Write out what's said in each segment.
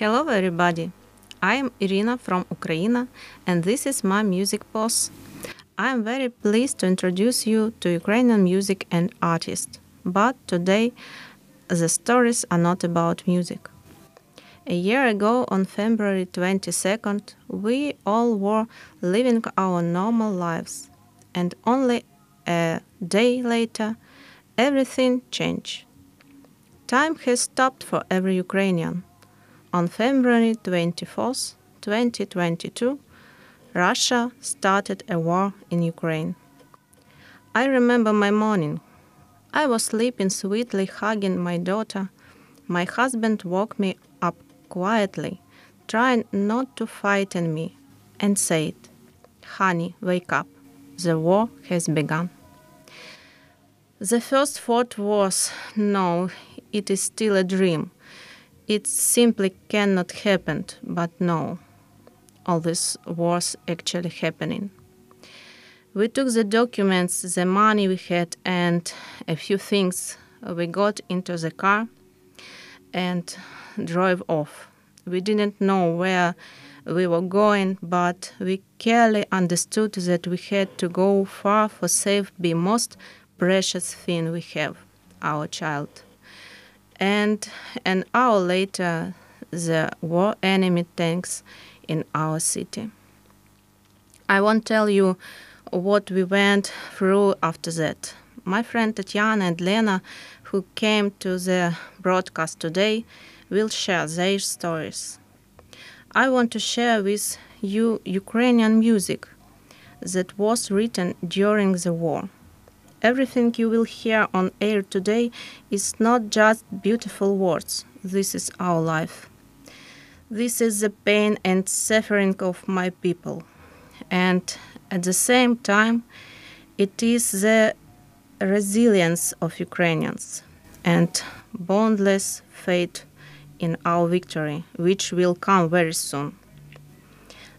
Hello, everybody. I am Irina from Ukraine, and this is my music pause. I am very pleased to introduce you to Ukrainian music and artists. But today, the stories are not about music. A year ago, on February 22nd, we all were living our normal lives, and only a day later, everything changed. Time has stopped for every Ukrainian. On February 24th, 2022, Russia started a war in Ukraine. I remember my morning. I was sleeping sweetly, hugging my daughter. My husband woke me up quietly, trying not to frighten me, and said, Honey, wake up. The war has begun. The first thought was, No, it is still a dream. It simply cannot happen, but no, all this was actually happening. We took the documents, the money we had, and a few things. We got into the car and drove off. We didn't know where we were going, but we clearly understood that we had to go far for save the most precious thing we have, our child and an hour later, the war enemy tanks in our city. I won't tell you what we went through after that. My friend Tatiana and Lena, who came to the broadcast today, will share their stories. I want to share with you Ukrainian music that was written during the war. Everything you will hear on air today is not just beautiful words. This is our life. This is the pain and suffering of my people. And at the same time, it is the resilience of Ukrainians and boundless faith in our victory, which will come very soon.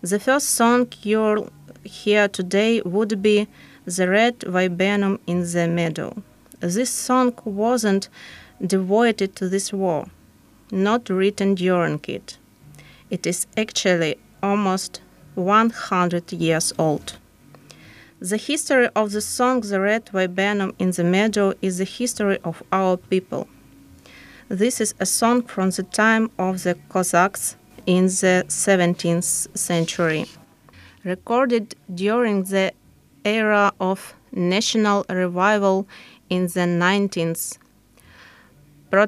The first song you'll hear today would be the red viburnum in the meadow. This song wasn't devoted to this war, not written during it. It is actually almost 100 years old. The history of the song The Red Viburnum in the Meadow is the history of our people. This is a song from the time of the Cossacks in the 17th century. Recorded during the era of national revival in the 19th, pro-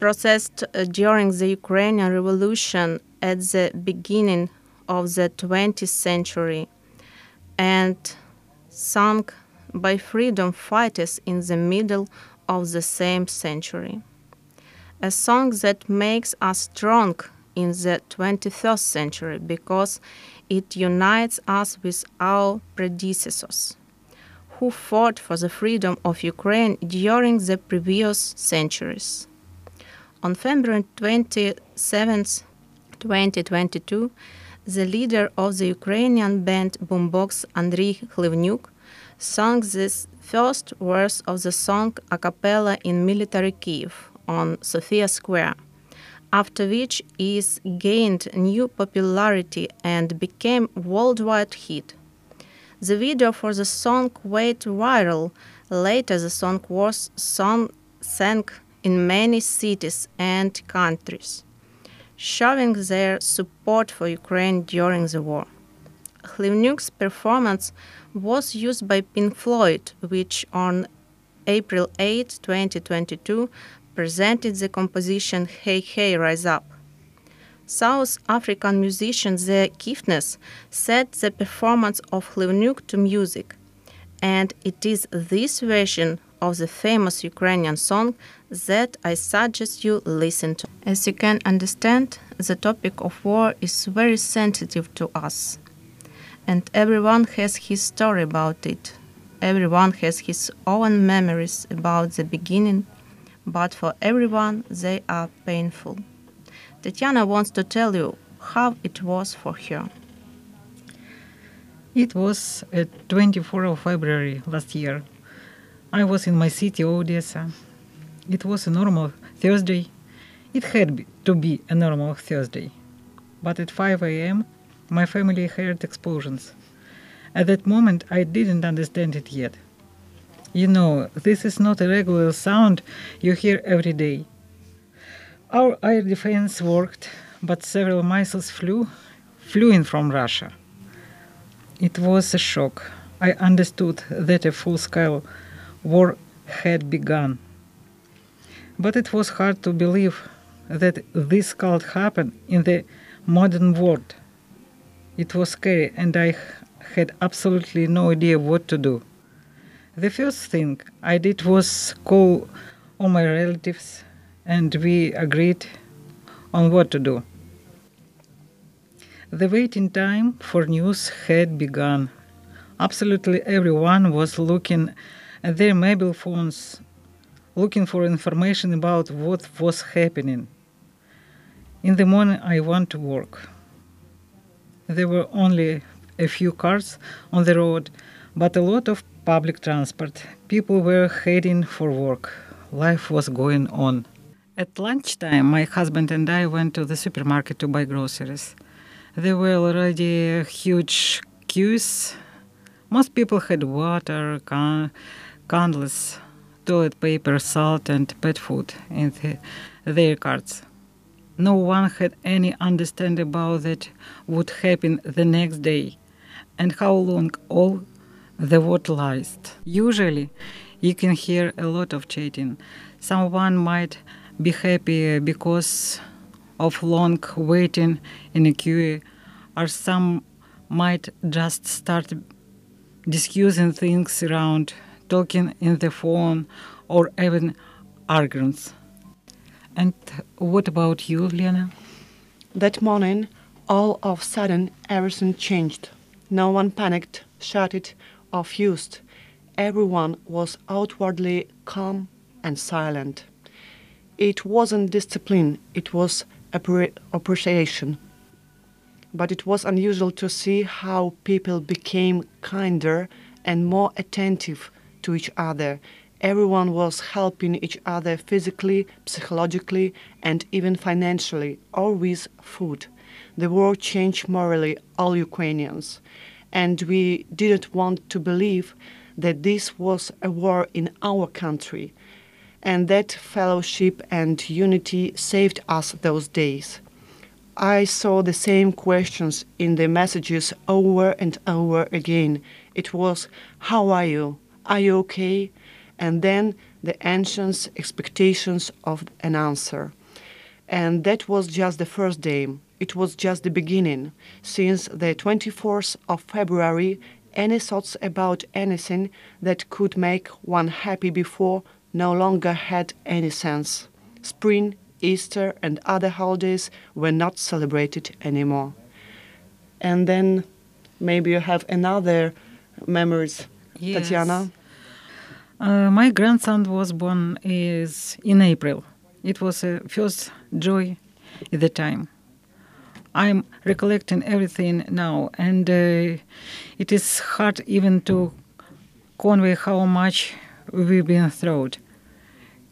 processed during the Ukrainian Revolution at the beginning of the 20th century, and sung by freedom fighters in the middle of the same century. A song that makes us strong in the 21st century because it unites us with our predecessors, who fought for the freedom of Ukraine during the previous centuries. On February 27, 2022, the leader of the Ukrainian band Boombox, Andriy Khlivnyuk, sang the first verse of the song a cappella in military Kiev on Sofia Square after which it gained new popularity and became worldwide hit. The video for the song went viral. Later, the song was sung, sang in many cities and countries, showing their support for Ukraine during the war. Khlivnyuk's performance was used by Pink Floyd, which on April 8, 2022, presented the composition Hey Hey Rise Up. South African musician The Kiffness set the performance of Khlivnyuk to music, and it is this version of the famous Ukrainian song that I suggest you listen to. As you can understand, the topic of war is very sensitive to us, and everyone has his story about it. Everyone has his own memories about the beginning but for everyone they are painful. Tatiana wants to tell you how it was for her. It was at 24 of February last year. I was in my city, Odessa. It was a normal Thursday. It had to be a normal Thursday. But at 5 a.m., my family heard explosions. At that moment, I didn't understand it yet. You know, this is not a regular sound you hear every day. Our air defense worked, but several missiles flew, flew in from Russia. It was a shock. I understood that a full-scale war had begun. But it was hard to believe that this could happen in the modern world. It was scary, and I had absolutely no idea what to do. The first thing I did was call all my relatives, and we agreed on what to do. The waiting time for news had begun. Absolutely everyone was looking at their mobile phones, looking for information about what was happening. In the morning, I went to work. There were only a few cars on the road, but a lot of public transport. People were heading for work. Life was going on. At lunchtime, my husband and I went to the supermarket to buy groceries. There were already huge queues. Most people had water, can- candles, toilet paper, salt, and pet food in the, their carts. No one had any understanding about what would happen the next day and how long all the would last. Usually, you can hear a lot of chatting. Someone might be happy because of long waiting in a queue, or some might just start discussing things around, talking in the phone, or even arguments. And what about you, Lena? That morning, all of a sudden, everything changed. No one panicked, shouted, or fused. Everyone was outwardly calm and silent. It wasn't discipline, it was appreciation. But it was unusual to see how people became kinder and more attentive to each other. Everyone was helping each other physically, psychologically, and even financially, with food. The war changed morally all Ukrainians, and we didn't want to believe that this was a war in our country, and that fellowship and unity saved us those days. I saw the same questions in the messages over and over again. It was, How are you? Are you okay? And then the anxious expectations of an answer. And that was just the first day. It was just the beginning. Since the 24th of February, any thoughts about anything that could make one happy before no longer had any sense. Spring, Easter, and other holidays were not celebrated anymore. And then maybe you have another memories, Tatiana. Uh, my grandson was born is in April. It was a first joy at the time. I'm recollecting everything now, and uh, it is hard even to convey how much we've been through.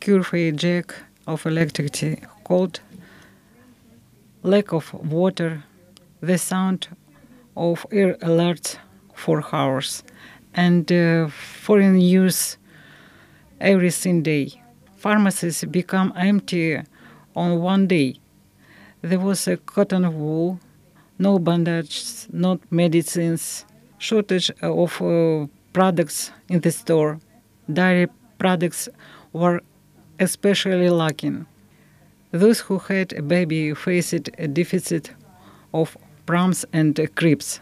Curfew jack of electricity, cold, lack of water, the sound of air alerts for hours, and uh, foreign news every single day. Pharmacies become empty on one day. There was a cotton wool, no bandages, not medicines, shortage of uh, products in the store. Dairy products were especially lacking. Those who had a baby faced a deficit of prams and uh, cribs.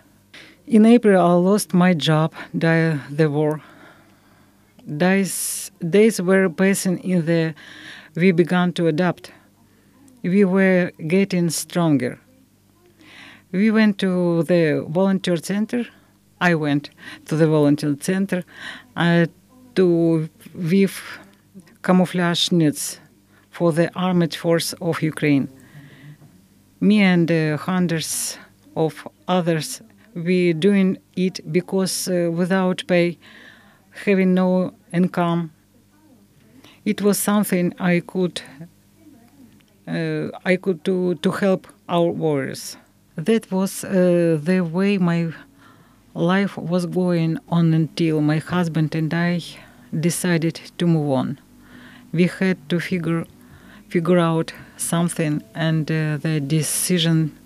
In April, I lost my job during the war. Days, days were passing in the we began to adapt. We were getting stronger. We went to the volunteer center. I went to the volunteer center uh, to weave camouflage nets for the armed force of Ukraine. Me and uh, hundreds of others, we doing it because uh, without pay, having no income, it was something I could I could to to help our warriors. That was uh, the way my life was going on until my husband and I decided to move on. We had to figure figure out something, and uh, the decision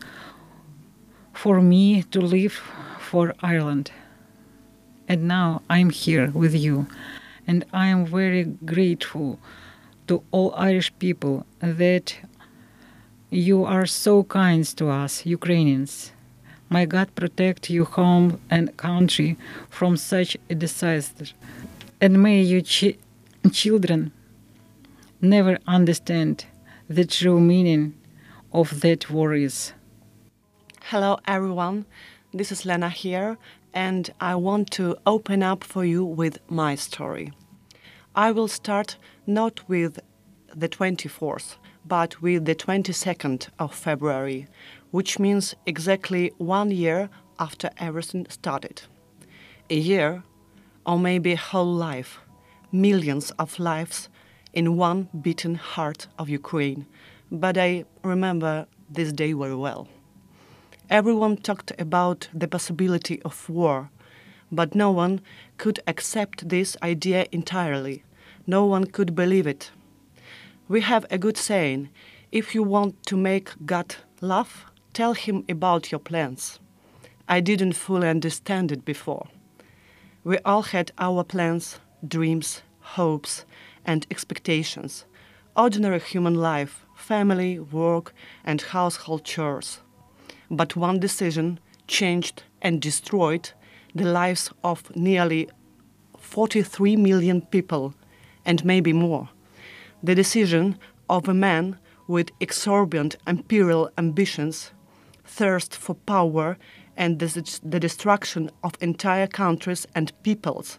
for me to leave for Ireland. And now I'm here with you, and I am very grateful to all Irish people that you are so kind to us, Ukrainians. May God protect your home and country from such a disaster. And may your chi- children never understand the true meaning of that worries. Hello, everyone. This is Lena here, and I want to open up for you with my story. I will start not with the 24th, but with the 22nd of February, which means exactly one year after everything started. A year, or maybe a whole life, millions of lives in one beaten heart of Ukraine. But I remember this day very well. Everyone talked about the possibility of war, but no one could accept this idea entirely. No one could believe it. We have a good saying if you want to make God laugh, tell him about your plans. I didn't fully understand it before. We all had our plans, dreams, hopes, and expectations ordinary human life, family, work, and household chores. But one decision changed and destroyed the lives of nearly 43 million people, and maybe more. The decision of a man with exorbitant imperial ambitions, thirst for power, and the, the destruction of entire countries and peoples.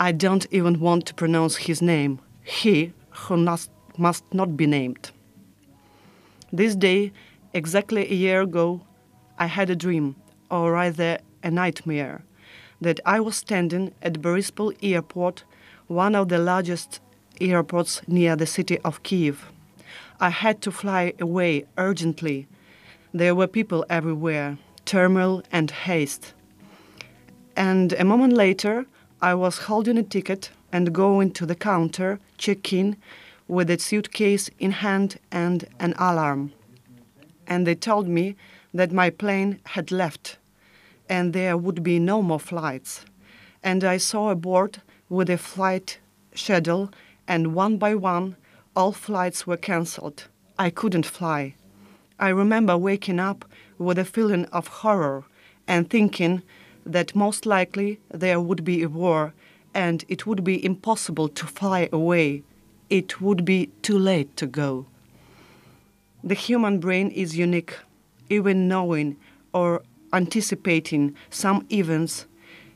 I don't even want to pronounce his name, he who must, must not be named. This day, exactly a year ago, I had a dream, or rather a nightmare, that I was standing at Boryspil Airport, one of the largest airports near the city of Kiev. I had to fly away urgently. There were people everywhere, turmoil and haste. And a moment later, I was holding a ticket and going to the counter, check in, with a suitcase in hand and an alarm. And they told me that my plane had left and there would be no more flights. And I saw a board with a flight schedule, and one by one, all flights were cancelled. I couldn't fly. I remember waking up with a feeling of horror and thinking that most likely there would be a war and it would be impossible to fly away. It would be too late to go. The human brain is unique. Even knowing or anticipating some events,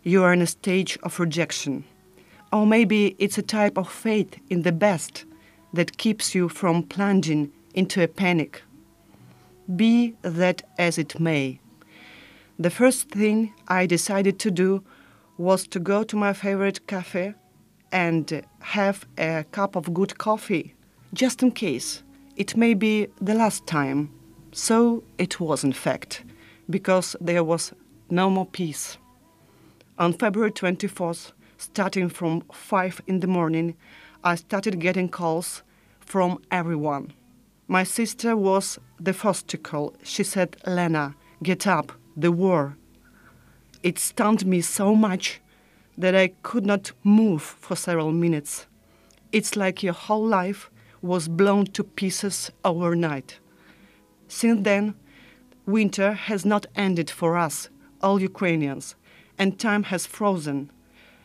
you are in a stage of rejection. Or maybe it's a type of faith in the best that keeps you from plunging into a panic. Be that as it may. The first thing I decided to do was to go to my favorite cafe and have a cup of good coffee, just in case. It may be the last time. So it was, in fact, because there was no more peace. On February 24th, starting from 5 in the morning, I started getting calls from everyone. My sister was the first to call. She said, Lena, get up, the war. It stunned me so much that I could not move for several minutes. It's like your whole life was blown to pieces overnight. Since then, winter has not ended for us, all Ukrainians, and time has frozen.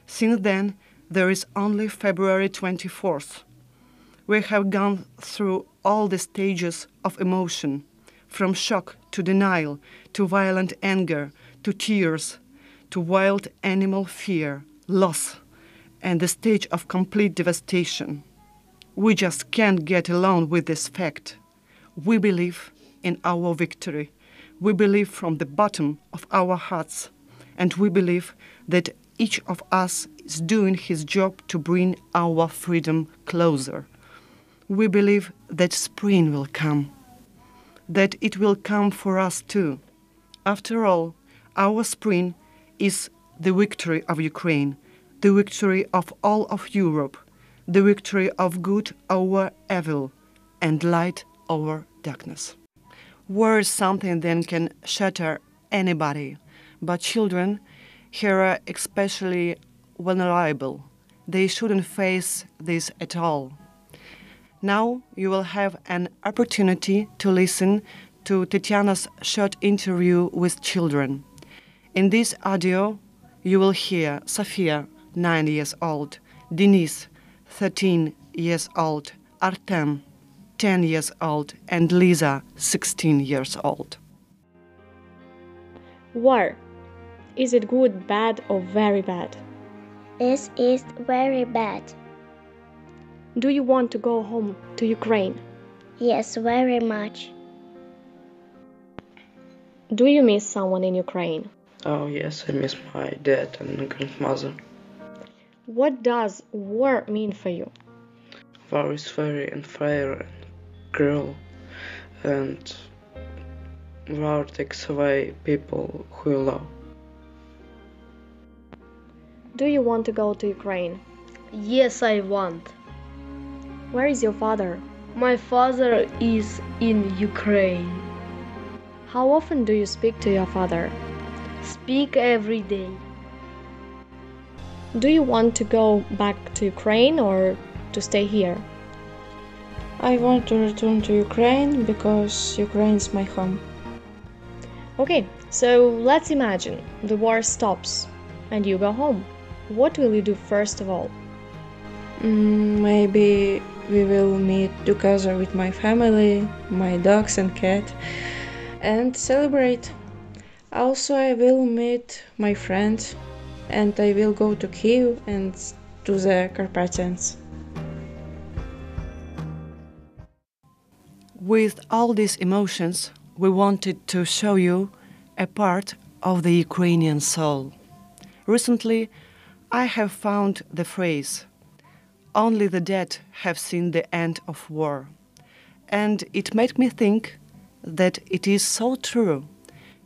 Since then, there is only February 24th. We have gone through all the stages of emotion, from shock to denial, to violent anger, to tears, to wild animal fear, loss, and the stage of complete devastation. We just can't get along with this fact. We believe in our victory. We believe from the bottom of our hearts, and we believe that each of us is doing his job to bring our freedom closer. We believe that spring will come, that it will come for us too. After all, our spring is the victory of Ukraine, the victory of all of Europe, the victory of good over evil and light over darkness. War is something that can shatter anybody, but children here are especially vulnerable. They shouldn't face this at all. Now you will have an opportunity to listen to Tatiana's short interview with children. In this audio, you will hear Sofia, 9 years old, Denise, 13 years old, Artem, 10 years old, and Lisa, 16 years old. War. Is it good, bad, or very bad? This is very bad. Do you want to go home to Ukraine? Yes, very much. Do you miss someone in Ukraine? Oh, yes, I miss my dad and grandmother. What does war mean for you? War is very unfair and cruel, and war takes away people who love. Do you want to go to Ukraine? Yes, I want. Where is your father? My father is in Ukraine. How often do you speak to your father? Speak every day. Do you want to go back to Ukraine or to stay here? I want to return to Ukraine because Ukraine is my home. Okay, so let's imagine the war stops and you go home. What will you do first of all? Mm, maybe we will meet together with my family, my dogs and cat, and celebrate. Also, I will meet my friends and I will go to Kiev and to the Carpathians. With all these emotions, we wanted to show you a part of the Ukrainian soul. Recently, I have found the phrase, only the dead have seen the end of war. And it made me think that it is so true,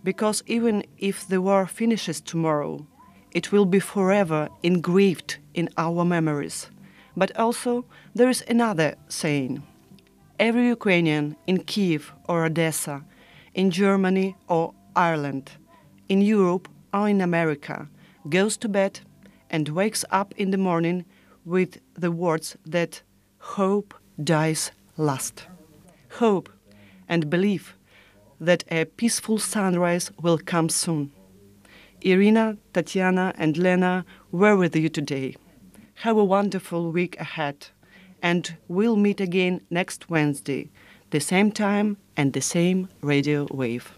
because even if the war finishes tomorrow, it will be forever engraved in our memories. But also, there is another saying every Ukrainian in Kiev or Odessa, in Germany or Ireland, in Europe or in America, goes to bed and wakes up in the morning with the words that hope dies last. Hope and belief that a peaceful sunrise will come soon. Irina, Tatiana, and Lena were with you today. Have a wonderful week ahead, and we'll meet again next Wednesday, the same time and the same radio wave.